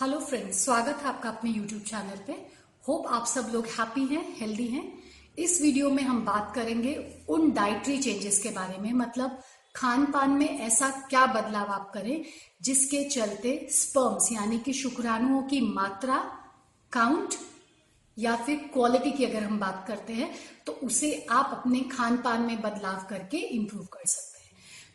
Hello friends स्वागत है आपका अपने यूट्यूब चैनल पे। होप आप सब लोग हैप्पी हैं हेल्दी हैं। इस वीडियो में हम बात करेंगे उन डाइटरी चेंजेस के बारे में मतलब खान पान में ऐसा क्या बदलाव आप करें जिसके चलते स्पर्म्स यानी कि शुक्राणुओं की मात्रा काउंट या फिर क्वालिटी की अगर हम बात करते हैं तो उसे आप अपने खान पान में बदलाव करके इम्प्रूव कर सकते हैं।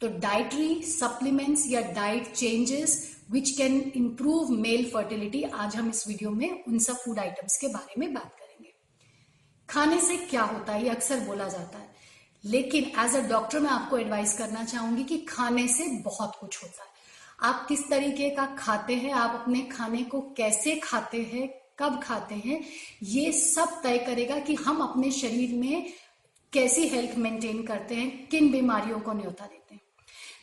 तो डाइटरी सप्लीमेंट्स या diet changes which can improve male fertility आज हम इस वीडियो में उन सब फ़ूड आइटम्स के बारे में बात करेंगे। खाने से क्या होता है, ये अक्सर बोला जाता है। लेकिन एज अ डॉक्टर मैं आपको एडवाइस करना चाहूँगी कि खाने से बहुत कुछ होता है। आप किस तरीके का खाते हैं, आप अपने खाने को कैसे खाते हैं, कब खाते हैं, ये सब तय करेगा कि हम अपने शरीर में कैसी हेल्थ मेंटेन करते हैं, किन बीमारियों को न्योता देते हैं।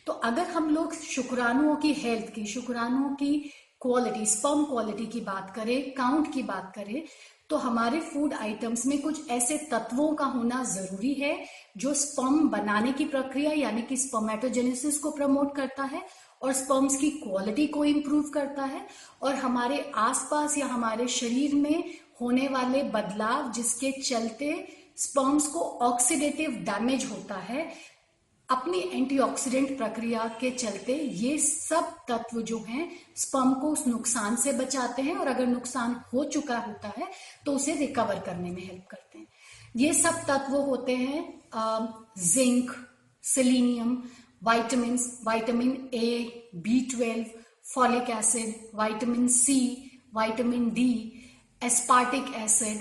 तो अगर हम लोग शुक्राणुओं की हेल्थ की, शुक्राणुओं की क्वालिटी स्पर्म क्वालिटी की बात करें काउंट की बात करें तो हमारे फ़ूड आइटम्स में कुछ ऐसे तत्वों का होना ज़रूरी है जो स्पर्म बनाने की प्रक्रिया यानी कि स्पर्मेटोजेनेसिस को प्रमोट करता है और स्पर्म्स की क्वालिटी को इम्प्रूव करता है और हमारे आसपास या हमारे शरीर में होने वाले बदलाव जिसके चलते स्पर्म्स को ऑक्सीडेटिव डैमेज होता है अपनी एंटीऑक्सीडेंट प्रक्रिया के चलते ये सब तत्व जो हैं, स्पर्म को उस नुकसान से बचाते हैं और अगर नुकसान हो चुका होता है तो उसे रिकवर करने में हेल्प करते हैं। ये सब तत्व होते हैं zinc selenium vitamin vitamin A B twelve folic acid vitamin C vitamin D aspartic acid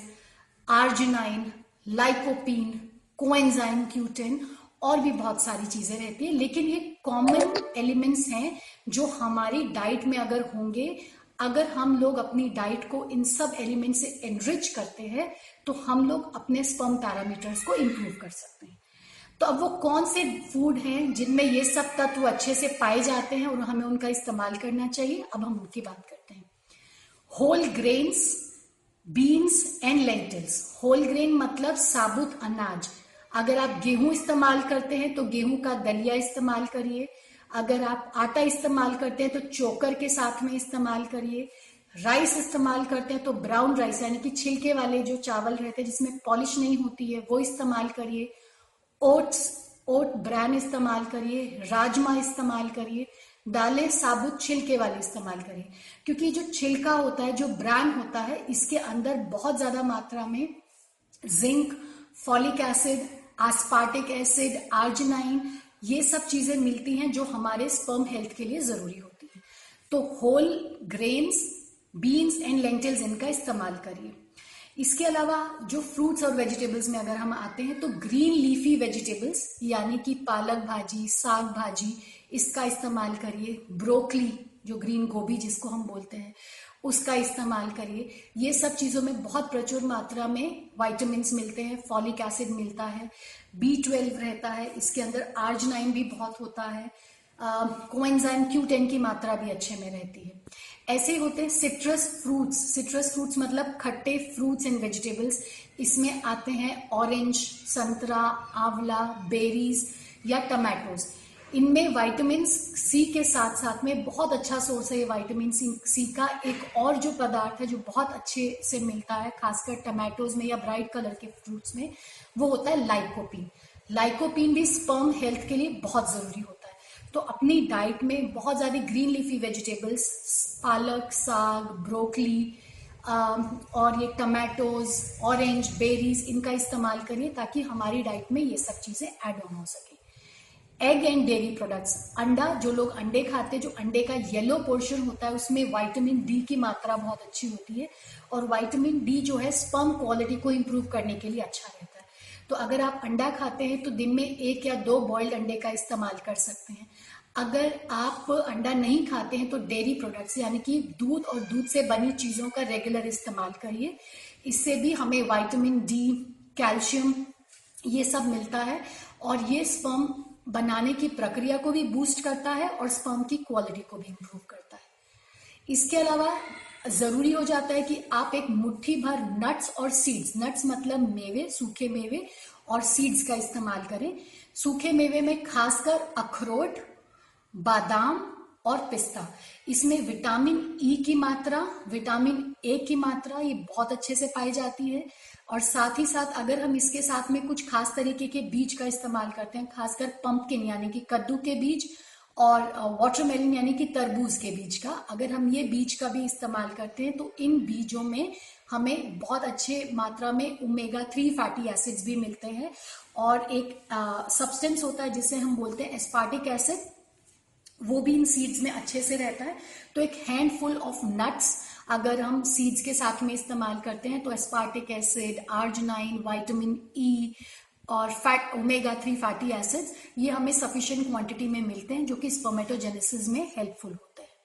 arginine lycopene coenzyme Q ten और भी बहुत सारी चीज़ें रहती है, लेकिन ये कॉमन एलिमेंट्स हैं जो हमारी डाइट में अगर होंगे, अगर हम लोग अपनी डाइट को इन सब एलिमेंट से एनरिच करते हैं तो हम लोग अपने स्पर्म पैरामीटर्स को इंप्रूव कर सकते हैं। तो अब वो कौन से फ़ूड हैं जिनमें ये सब तत्व अच्छे से पाए जाते हैं और हमें उनका इस्तेमाल करना चाहिए? अब हम उनकी बात करते हैं। Whole grains beans and lentils whole grain मतलब साबुत अनाज। अगर आप गेहूँ इस्तेमाल करते हैं तो गेहूँ का दलिया इस्तेमाल करिए। अगर आप आटा इस्तेमाल करते हैं तो चोकर के साथ में इस्तेमाल करिए। राइस इस्तेमाल करते हैं तो ब्राउन राइस, यानी कि छिलके वाले जो चावल रहते हैं, जिसमें पॉलिश नहीं होती है, वो इस्तेमाल करिए। ओट्स, ओट ब्रान इस्तेमाल करिए, राजमा इस्तेमाल करिए, दालें, साबुत छिलके वाले इस्तेमाल करिए। क्योंकि जो छिलका होता है, जो ब्रान होता है, इसके अंदर बहुत ज़्यादा मात्रा में zinc, folic acid aspartic acid arginine ये सब चीज़ें मिलती हैं जो हमारे स्पर्म हेल्थ के लिए ज़रूरी होती है। तो whole grains beans and lentils इनका इस्तेमाल करिए। इसके अलावा जो फ्रूट्स और वेजिटेबल्स में अगर हम आते हैं तो ग्रीन लीफी वेजिटेबल्स यानी कि पालक भाजी, साग भाजी, इसका इस्तेमाल करिए। ब्रोकली, जो ग्रीन गोभी जिसको हम बोलते हैं। उसका इस्तेमाल करिए। ये सब चीज़ों में बहुत प्रचुर मात्रा में वाइटामिन मिलते हैं फॉलिक एसिड मिलता है बी ट्वेल्व रहता है, इसके अंदर आर्ज नाइन भी बहुत होता है कोएंजाइम क्यू टेन की मात्रा भी अच्छे में रहती है। ऐसे होते हैं सिट्रस फ्रूट्स सिट्रस फ्रूट्स मतलब खट्टे फ्रूट्स एंड वेजिटेबल्स इसमें आते हैं ऑरेंज संतरा, आंवला बेरीज या टमाटोज इनमें वाइटामिन सी के साथ साथ में बहुत अच्छा सोर्स है ये वाइटामिन सी का। एक और जो पदार्थ है जो बहुत अच्छे से मिलता है, खासकर टमाटोज में या ब्राइट कलर के फ्रूट्स में, वो होता है लाइकोपिन लाइकोपिन भी स्पर्म हेल्थ के लिए बहुत ज़रूरी होता है। तो अपनी डाइट में बहुत ज़्यादा ग्रीन लीफी वेजिटेबल्स पालक, साग ब्रोकली और ये टमाटोज ऑरेंज बेरीज इनका इस्तेमाल करिए ताकि हमारी डाइट में ये सब चीज़ें ऐड ऑन हो सके। एग एंड डेयरी प्रोडक्ट्स अंडा, जो लोग अंडे खाते हैं, जो अंडे का येलो पोर्शन होता है, उसमें विटामिन डी की मात्रा बहुत अच्छी होती है और विटामिन डी जो है स्पर्म क्वालिटी को इम्प्रूव करने के लिए अच्छा रहता है। तो अगर आप अंडा खाते हैं तो दिन में एक या दो बॉइल्ड अंडे का इस्तेमाल कर सकते हैं। अगर आप अंडा नहीं खाते हैं तो डेयरी प्रोडक्ट्स यानी कि दूध और दूध से बनी चीज़ों का रेगुलर इस्तेमाल करिए। इससे भी हमें वाइटामिन डी कैल्शियम ये सब मिलता है और ये स्पर्म बनाने की प्रक्रिया को भी बूस्ट करता है और स्पर्म की क्वालिटी को भी इंप्रूव करता है। इसके अलावा ज़रूरी हो जाता है कि आप एक मुट्ठी भर नट्स और सीड्स नट्स मतलब मेवे, सूखे मेवे और सीड्स का इस्तेमाल करें। सूखे मेवे में खासकर अखरोट, बादाम और पिस्ता। इसमें विटामिन ई e की मात्रा विटामिन ए की मात्रा ये बहुत अच्छे से पाई जाती है। और साथ ही साथ अगर हम इसके साथ में कुछ खास तरीके के बीज का इस्तेमाल करते हैं, खासकर पंपकिन यानी कि कद्दू के बीज और वाटरमेलन यानी कि तरबूज के बीज का। अगर हम ये बीज का भी इस्तेमाल करते हैं तो इन बीजों में हमें बहुत अच्छे मात्रा में ओमेगा थ्री फैटी एसिड्स भी मिलते हैं और एक सब्सटेंस होता है जिसे हम बोलते हैं एस्पार्टिक एसिड वो भी इन सीड्स में अच्छे से रहता है। तो एक हैंडफुल ऑफ़ नट्स अगर हम सीड्स के साथ में इस्तेमाल करते हैं तो aspartic acid arginine vitamin E और fat omega three fatty acids ये हमें सफिशिएंट क्वांटिटी में मिलते हैं, जो कि स्पर्मेटोजेनेसिस में हेल्पफुल होते हैं।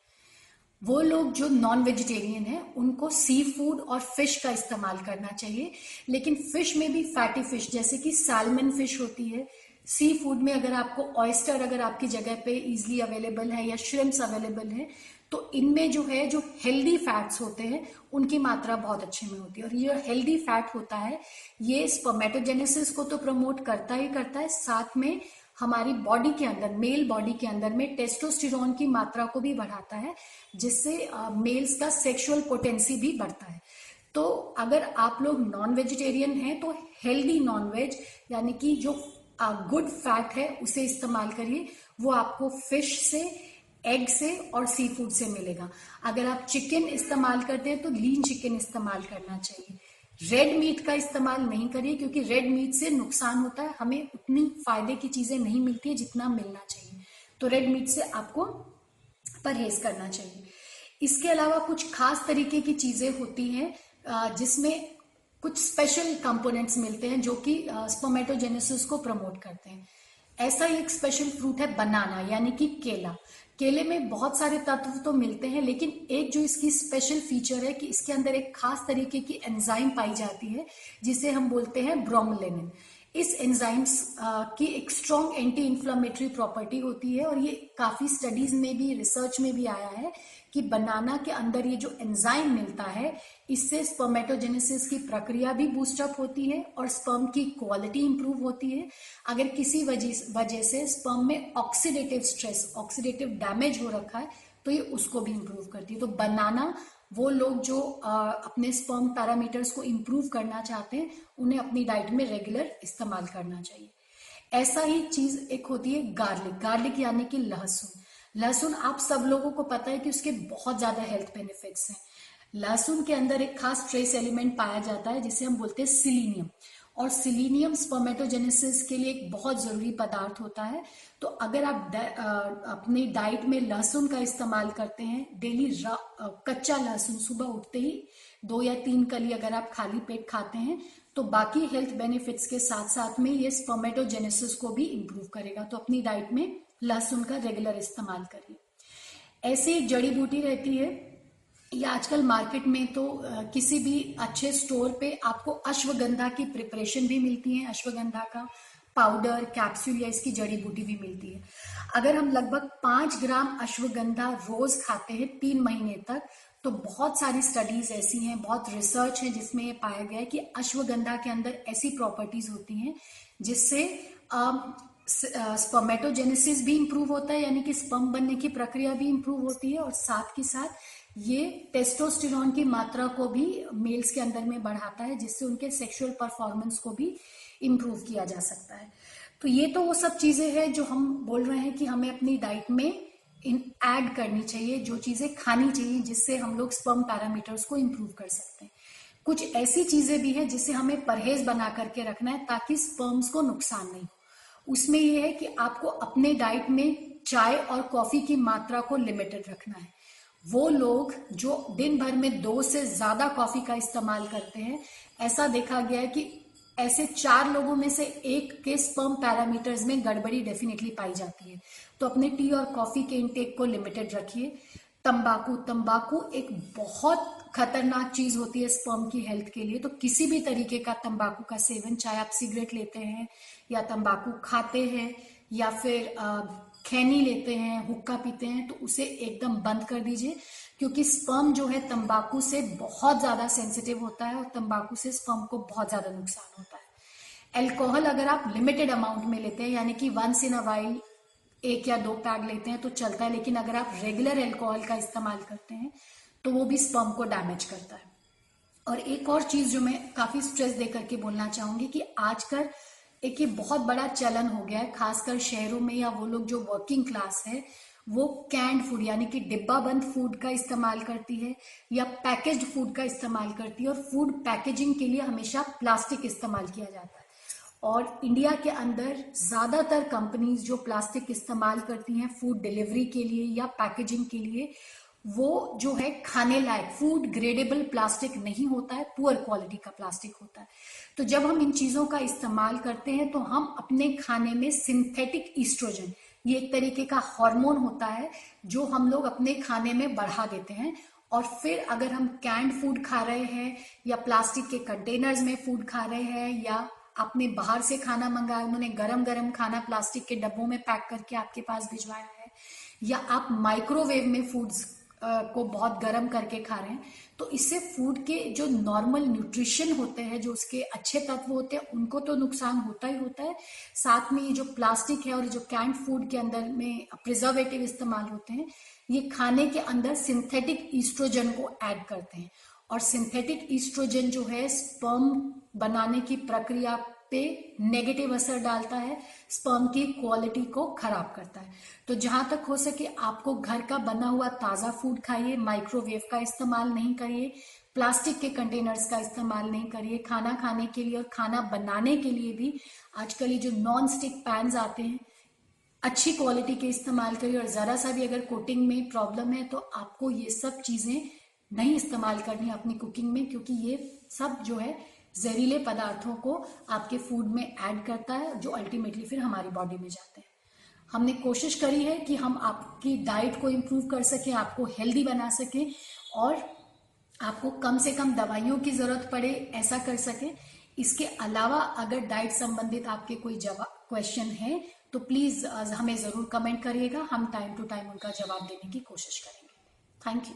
वो लोग जो नॉन वेजिटेरियन है, उनको सी फ़ूड और फ़िश का इस्तेमाल करना चाहिए, लेकिन फ़िश में भी फैटी फ़िश जैसे कि सैलमन फ़िश होती है सी फ़ूड में अगर आपको ऑयस्टर अगर आपकी जगह पे इजिली अवेलेबल है या श्रिम्स अवेलेबल है तो इनमें जो है, जो हेल्दी फैट्स होते हैं, उनकी मात्रा बहुत अच्छे में होती है। और ये हेल्दी फैट होता है, ये स्पर्मेटोजेनेसिस को तो प्रमोट करता ही करता है, साथ में हमारी बॉडी के अंदर मेल बॉडी के अंदर में टेस्टोस्टिरोन की मात्रा को भी बढ़ाता है, जिससे मेल्स का सेक्सुअल पोटेंसी भी बढ़ता है। तो अगर आप लोग नॉन वेजिटेरियन हैं तो हेल्दी नॉन वेज यानी कि जो गुड फैट है, उसे इस्तेमाल करिए। वो आपको फ़िश से एग से और सी फ़ूड से मिलेगा। अगर आप चिकन इस्तेमाल करते हैं तो लीन चिकन इस्तेमाल करना चाहिए। रेड मीट का इस्तेमाल नहीं करिए, क्योंकि रेड मीट से नुकसान होता है। हमें उतनी फ़ायदे की चीज़ें नहीं मिलती है जितना मिलना चाहिए। तो रेड मीट से आपको परहेज करना चाहिए। इसके अलावा कुछ खास तरीके की चीज़ें होती हैं जिसमें कुछ स्पेशल कंपोनेंट्स मिलते हैं, जो कि स्पोमेटोजेनेसिस को प्रमोट करते हैं। ऐसा ही एक स्पेशल फ्रूट है बनाना यानी कि केला। केले में बहुत सारे तत्व तो मिलते हैं, लेकिन एक जो इसकी स्पेशल फीचर है कि इसके अंदर एक खास तरीके की एंजाइम पाई जाती है, जिसे हम बोलते हैं ब्रोमोलेनिन इस एंजाइम्स की एक स्ट्रॉन्ग एंटी इन्फ्लामेटरी प्रॉपर्टी होती है और ये काफ़ी स्टडीज़ में भी रिसर्च में भी आया है कि बनाना के अंदर ये जो एंजाइम मिलता है, इससे स्पर्मेटोजेनेसिस की प्रक्रिया भी बूस्टअप होती है और स्पर्म की क्वालिटी इंप्रूव होती है। अगर किसी वजह से स्पर्म में ऑक्सीडेटिव स्ट्रेस ऑक्सीडेटिव डैमेज हो रखा है तो ये उसको भी इंप्रूव करती है। तो बनाना वो लोग जो अपने स्पर्म पैरामीटर्स को इम्प्रूव करना चाहते हैं, उन्हें अपनी डाइट में रेगुलर इस्तेमाल करना चाहिए। ऐसा ही चीज़ एक होती है गार्लिक गार्लिक यानी कि लहसुन। लहसुन आप सब लोगों को पता है कि उसके बहुत ज़्यादा हेल्थ बेनिफिट्स हैं। लहसुन के अंदर एक खास ट्रेस एलिमेंट पाया जाता है, जिसे हम बोलते हैं सिलीनियम और सिलीनियम स्पर्मेटोजेनेसिस के लिए एक बहुत ज़रूरी पदार्थ होता है। तो अगर आप अपनी डाइट में लहसुन का इस्तेमाल करते हैं डेली कच्चा लहसुन सुबह उठते ही दो या तीन कली अगर आप खाली पेट खाते हैं तो बाकी हेल्थ बेनिफिट्स के साथ साथ में ये स्पर्मेटोजेनेसिस को भी इंप्रूव करेगा। तो अपनी डाइट में लहसुन का रेगुलर इस्तेमाल करिए। ऐसी एक जड़ी बूटी रहती है या आजकल मार्केट में तो किसी भी अच्छे स्टोर पे आपको अश्वगंधा की प्रिपरेशन भी मिलती है, अश्वगंधा का पाउडर, कैप्सूल या इसकी जड़ी बूटी भी मिलती है। अगर हम लगभग पाँच ग्राम अश्वगंधा रोज खाते हैं तीन महीने तक तो बहुत सारी स्टडीज़ ऐसी हैं, बहुत रिसर्च है जिसमें ये पाया गया है कि अश्वगंधा के अंदर ऐसी प्रॉपर्टीज़ होती हैं जिससे स्पर्मेटोजेनेसिस भी इंप्रूव होता है, यानी कि स्पम बनने की प्रक्रिया भी इंप्रूव होती है और साथ के साथ ये टेस्टोस्टेरॉन की मात्रा को भी मेल्स के अंदर में बढ़ाता है, जिससे उनके सेक्सुअल परफॉर्मेंस को भी इम्प्रूव किया जा सकता है। तो ये तो वो सब चीज़ें हैं जो हम बोल रहे हैं कि हमें अपनी डाइट में इन ऐड करनी चाहिए, जो चीज़ें खानी चाहिए, जिससे हम लोग स्पर्म पैरामीटर्स को इम्प्रूव कर सकते हैं। कुछ ऐसी चीज़ें भी है जिससे हमें परहेज बना करके रखना है ताकि स्पर्म्स को नुकसान नहीं हो। उसमें यह है कि आपको अपने डाइट में चाय और कॉफ़ी की मात्रा को लिमिटेड रखना है। वो लोग जो दिन भर में दो से ज़्यादा कॉफ़ी का इस्तेमाल करते हैं, ऐसा देखा गया है कि ऐसे चार लोगों में से एक के स्पर्म पैरामीटर्स में गड़बड़ी डेफिनेटली पाई जाती है। तो अपने टी और कॉफ़ी के इनटेक को लिमिटेड रखिए। तंबाकू तंबाकू एक बहुत खतरनाक चीज़ होती है स्पर्म की हेल्थ के लिए। तो किसी भी तरीके का तंबाकू का सेवन, चाहे आप सिगरेट लेते हैं या तंबाकू खाते हैं या फिर खैनी लेते हैं, हुक्का पीते हैं तो उसे एकदम बंद कर दीजिए, क्योंकि स्पर्म जो है तंबाकू से बहुत ज़्यादा सेंसिटिव होता है और तंबाकू से स्पर्म को बहुत ज़्यादा नुकसान होता है। एल्कोहल अगर आप लिमिटेड अमाउंट में लेते हैं, यानी कि वंस इन अ वाइल एक या दो पैग लेते हैं तो चलता है, लेकिन अगर आप रेगुलर एल्कोहल का इस्तेमाल करते हैं तो वो भी स्पर्म को डैमेज करता है। और एक और चीज़ जो मैं काफ़ी स्ट्रेस दे करके बोलना चाहूँगी कि आजकल एक ये बहुत बड़ा चलन हो गया है, खासकर शहरों में या वो लोग जो वर्किंग क्लास है, वो कैंड फ़ूड यानी कि डिब्बा बंद फ़ूड का इस्तेमाल करती है या पैकेज्ड फ़ूड का इस्तेमाल करती है और फ़ूड पैकेजिंग के लिए हमेशा प्लास्टिक इस्तेमाल किया जाता है। और इंडिया के अंदर ज़्यादातर कंपनीज़ जो प्लास्टिक इस्तेमाल करती हैं फ़ूड डिलीवरी के लिए या पैकेजिंग के लिए वो जो है खाने लायक फ़ूड ग्रेडेबल प्लास्टिक नहीं होता है पुअर क्वालिटी का प्लास्टिक होता है। तो जब हम इन चीज़ों का इस्तेमाल करते हैं तो हम अपने खाने में सिंथेटिक ईस्ट्रोजन ये एक तरीके का हार्मोन होता है, जो हम लोग अपने खाने में बढ़ा देते हैं। और फिर अगर हम कैंड फ़ूड खा रहे हैं, या प्लास्टिक के कंटेनर्स में फ़ूड खा रहे हैं, या आपने बाहर से खाना मंगाया, उन्होंने गरम गरम खाना प्लास्टिक के डब्बों में पैक करके आपके पास भिजवाया है, या आप माइक्रोवेव में फूड्स को बहुत गर्म करके खा रहे हैं। तो इससे फ़ूड के जो नॉर्मल न्यूट्रिशन होते हैं, जो उसके अच्छे तत्व होते हैं, उनको तो नुकसान होता ही होता है। साथ में ये जो प्लास्टिक है और जो कैंड फ़ूड के अंदर में प्रिजर्वेटिव इस्तेमाल होते हैं, ये खाने के अंदर सिंथेटिक ईस्ट्रोजन को ऐड करते हैं। और सिंथेटिक ईस्ट्रोजन जो है स्पर्म बनाने की प्रक्रिया पे नेगेटिव असर डालता है स्पर्म की क्वालिटी को खराब करता है। तो जहाँ तक हो सके आपको घर का बना हुआ ताज़ा फ़ूड खाइए माइक्रोवेव का इस्तेमाल नहीं करिए प्लास्टिक के कंटेनर्स का इस्तेमाल नहीं करिए, खाना खाने के लिए और खाना बनाने के लिए भी आजकल ये जो नॉन स्टिक पैन आते हैं, अच्छी क्वालिटी के इस्तेमाल करिए और जरा सा भी अगर कोटिंग में प्रॉब्लम है तो आपको ये सब चीज़ें नहीं इस्तेमाल करनी अपनी कुकिंग में क्योंकि ये सब जो है जहरीले पदार्थों को आपके फ़ूड में ऐड करता है, जो अल्टीमेटली फिर हमारी बॉडी में जाते हैं। हमने कोशिश करी है कि हम आपकी डाइट को इम्प्रूव कर सकें, आपको हेल्दी बना सकें और आपको कम से कम दवाइयों की ज़रूरत पड़े, ऐसा कर सके। इसके अलावा अगर डाइट संबंधित आपके कोई जवाब क्वेश्चन है तो प्लीज़ हमें ज़रूर कमेंट करिएगा। हम टाइम टू टाइम उनका जवाब देने की कोशिश करेंगे। Thank you